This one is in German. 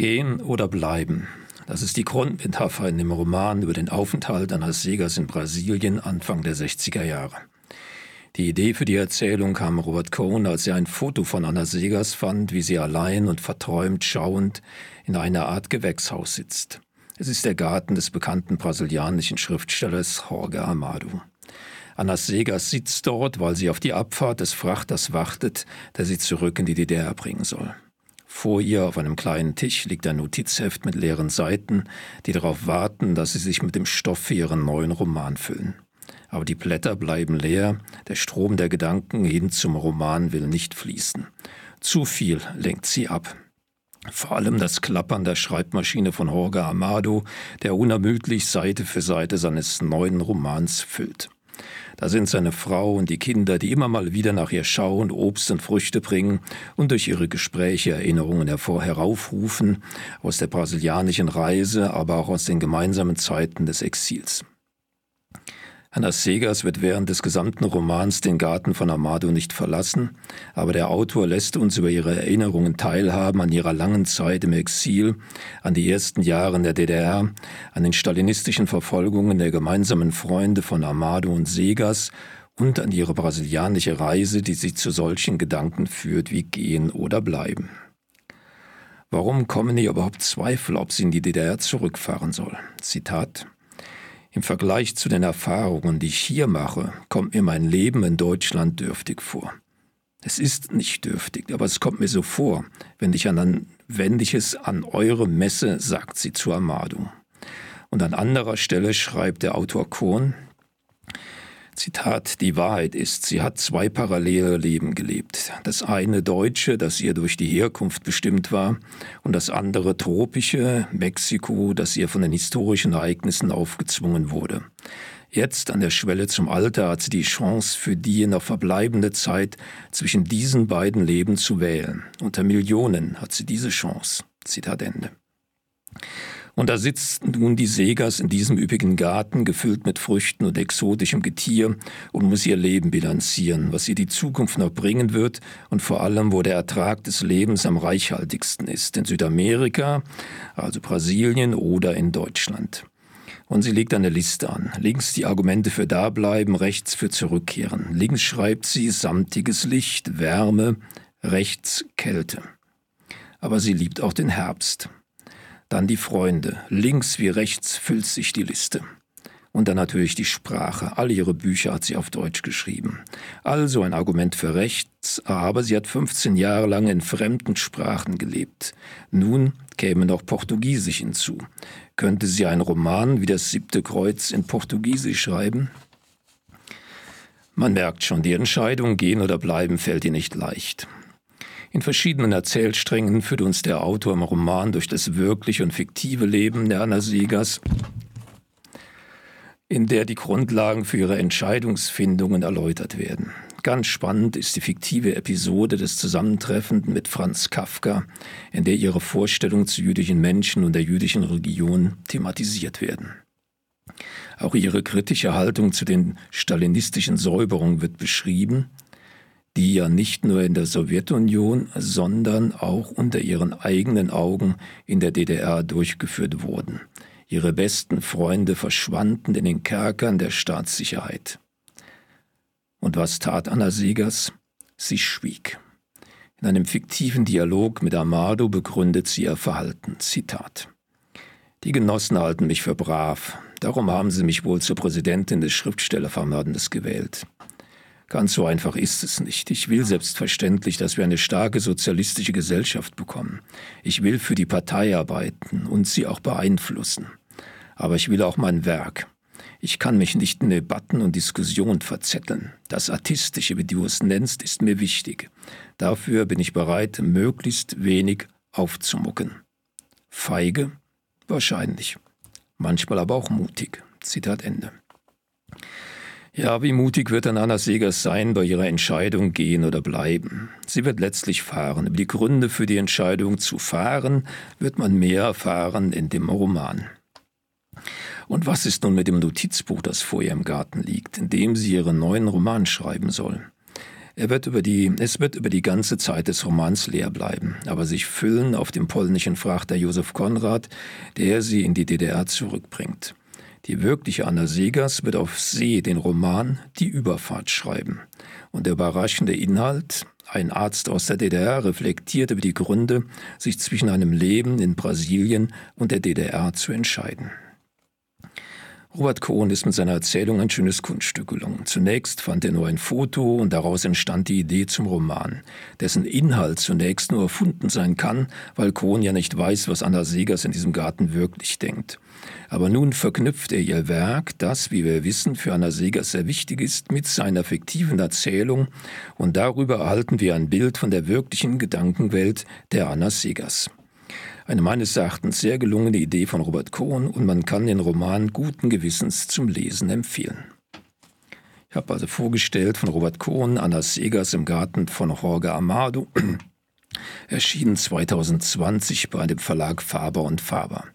Gehen oder bleiben. Das ist die Grundmetapher in dem Roman über den Aufenthalt Anna Segers in Brasilien Anfang der 60er Jahre. Die Idee für die Erzählung kam Robert Cohn, als er ein Foto von Anna Segers fand, wie sie allein und verträumt schauend in einer Art Gewächshaus sitzt. Es ist der Garten des bekannten brasilianischen Schriftstellers Jorge Amado. Anna Segers sitzt dort, weil sie auf die Abfahrt des Frachters wartet, der sie zurück in die DDR bringen soll. Vor ihr auf einem kleinen Tisch liegt ein Notizheft mit leeren Seiten, die darauf warten, dass sie sich mit dem Stoff für ihren neuen Roman füllen. Aber die Blätter bleiben leer, der Strom der Gedanken hin zum Roman will nicht fließen. Zu viel lenkt sie ab. Vor allem das Klappern der Schreibmaschine von Jorge Amado, der unermüdlich Seite für Seite seines neuen Romans füllt. Da sind seine Frau und die Kinder, die immer mal wieder nach ihr schauen, Obst und Früchte bringen und durch ihre Gespräche Erinnerungen hervor heraufrufen aus der brasilianischen Reise, aber auch aus den gemeinsamen Zeiten des Exils. Anna Segers wird während des gesamten Romans den Garten von Amado nicht verlassen, aber der Autor lässt uns über ihre Erinnerungen teilhaben an ihrer langen Zeit im Exil, an die ersten Jahre in der DDR, an den stalinistischen Verfolgungen der gemeinsamen Freunde von Amado und Segers und an ihre brasilianische Reise, die sie zu solchen Gedanken führt wie gehen oder bleiben. Warum kommen ihr überhaupt Zweifel, ob sie in die DDR zurückfahren soll? Zitat im Vergleich zu den Erfahrungen, die ich hier mache, kommt mir mein Leben in Deutschland dürftig vor. Es ist nicht dürftig, aber es kommt mir so vor, wenn ich, an, wenn ich es an eure Messe, sagt sie zu Amado. Und an anderer Stelle schreibt der Autor Kohn, Zitat, die Wahrheit ist, sie hat zwei parallele Leben gelebt. Das eine deutsche, das ihr durch die Herkunft bestimmt war, und das andere tropische, Mexiko, das ihr von den historischen Ereignissen aufgezwungen wurde. Jetzt an der Schwelle zum Alter hat sie die Chance, für die noch verbleibende Zeit zwischen diesen beiden Leben zu wählen. Unter Millionen hat sie diese Chance. Zitat Ende. Und da sitzt nun die Segers in diesem üppigen Garten, gefüllt mit Früchten und exotischem Getier, und muss ihr Leben bilanzieren, was ihr die Zukunft noch bringen wird und vor allem, wo der Ertrag des Lebens am reichhaltigsten ist, in Südamerika, also Brasilien oder in Deutschland. Und sie legt eine Liste an. Links die Argumente für Dableiben, rechts für Zurückkehren. Links schreibt sie samtiges Licht, Wärme, rechts Kälte. Aber sie liebt auch den Herbst. Dann die Freunde. Links wie rechts füllt sich die Liste. Und dann natürlich die Sprache. All ihre Bücher hat sie auf Deutsch geschrieben. Also ein Argument für rechts, aber sie hat 15 Jahre lang in fremden Sprachen gelebt. Nun käme noch Portugiesisch hinzu. Könnte sie einen Roman wie das siebte Kreuz in Portugiesisch schreiben? Man merkt schon, die Entscheidung, gehen oder bleiben, fällt ihr nicht leicht. In verschiedenen Erzählsträngen führt uns der Autor im Roman durch das wirkliche und fiktive Leben der Anna Siegers, in der die Grundlagen für ihre Entscheidungsfindungen erläutert werden. Ganz spannend ist die fiktive Episode des Zusammentreffens mit Franz Kafka, in der ihre Vorstellungen zu jüdischen Menschen und der jüdischen Religion thematisiert werden. Auch ihre kritische Haltung zu den stalinistischen Säuberungen wird beschrieben die ja nicht nur in der Sowjetunion, sondern auch unter ihren eigenen Augen in der DDR durchgeführt wurden. Ihre besten Freunde verschwanden in den Kerkern der Staatssicherheit. Und was tat Anna Segers? Sie schwieg. In einem fiktiven Dialog mit Amado begründet sie ihr Verhalten. Zitat. Die Genossen halten mich für brav, darum haben sie mich wohl zur Präsidentin des Schriftstellervermördendes gewählt. Ganz so einfach ist es nicht. Ich will selbstverständlich, dass wir eine starke sozialistische Gesellschaft bekommen. Ich will für die Partei arbeiten und sie auch beeinflussen. Aber ich will auch mein Werk. Ich kann mich nicht in Debatten und Diskussionen verzetteln. Das Artistische, wie du es nennst, ist mir wichtig. Dafür bin ich bereit, möglichst wenig aufzumucken. Feige? Wahrscheinlich. Manchmal aber auch mutig. Zitat Ende. Ja, wie mutig wird dann Anna Segers sein bei ihrer Entscheidung gehen oder bleiben? Sie wird letztlich fahren. Über die Gründe für die Entscheidung zu fahren wird man mehr erfahren in dem Roman. Und was ist nun mit dem Notizbuch, das vor ihr im Garten liegt, in dem sie ihren neuen Roman schreiben soll? Er wird über die, es wird über die ganze Zeit des Romans leer bleiben, aber sich füllen auf dem polnischen Frachter Josef Konrad, der sie in die DDR zurückbringt. Die wirkliche Anna Segers wird auf See den Roman Die Überfahrt schreiben. Und der überraschende Inhalt, ein Arzt aus der DDR reflektiert über die Gründe, sich zwischen einem Leben in Brasilien und der DDR zu entscheiden. Robert Cohen ist mit seiner Erzählung ein schönes Kunststück gelungen. Zunächst fand er nur ein Foto und daraus entstand die Idee zum Roman, dessen Inhalt zunächst nur erfunden sein kann, weil Cohen ja nicht weiß, was Anna Segers in diesem Garten wirklich denkt. Aber nun verknüpft er ihr Werk, das, wie wir wissen, für Anna Segers sehr wichtig ist, mit seiner fiktiven Erzählung und darüber erhalten wir ein Bild von der wirklichen Gedankenwelt der Anna Segers. Eine meines Erachtens sehr gelungene Idee von Robert Cohen und man kann den Roman guten Gewissens zum Lesen empfehlen. Ich habe also vorgestellt von Robert Cohen, Anna Segers im Garten von Jorge Amado, erschienen 2020 bei dem Verlag Faber und Faber.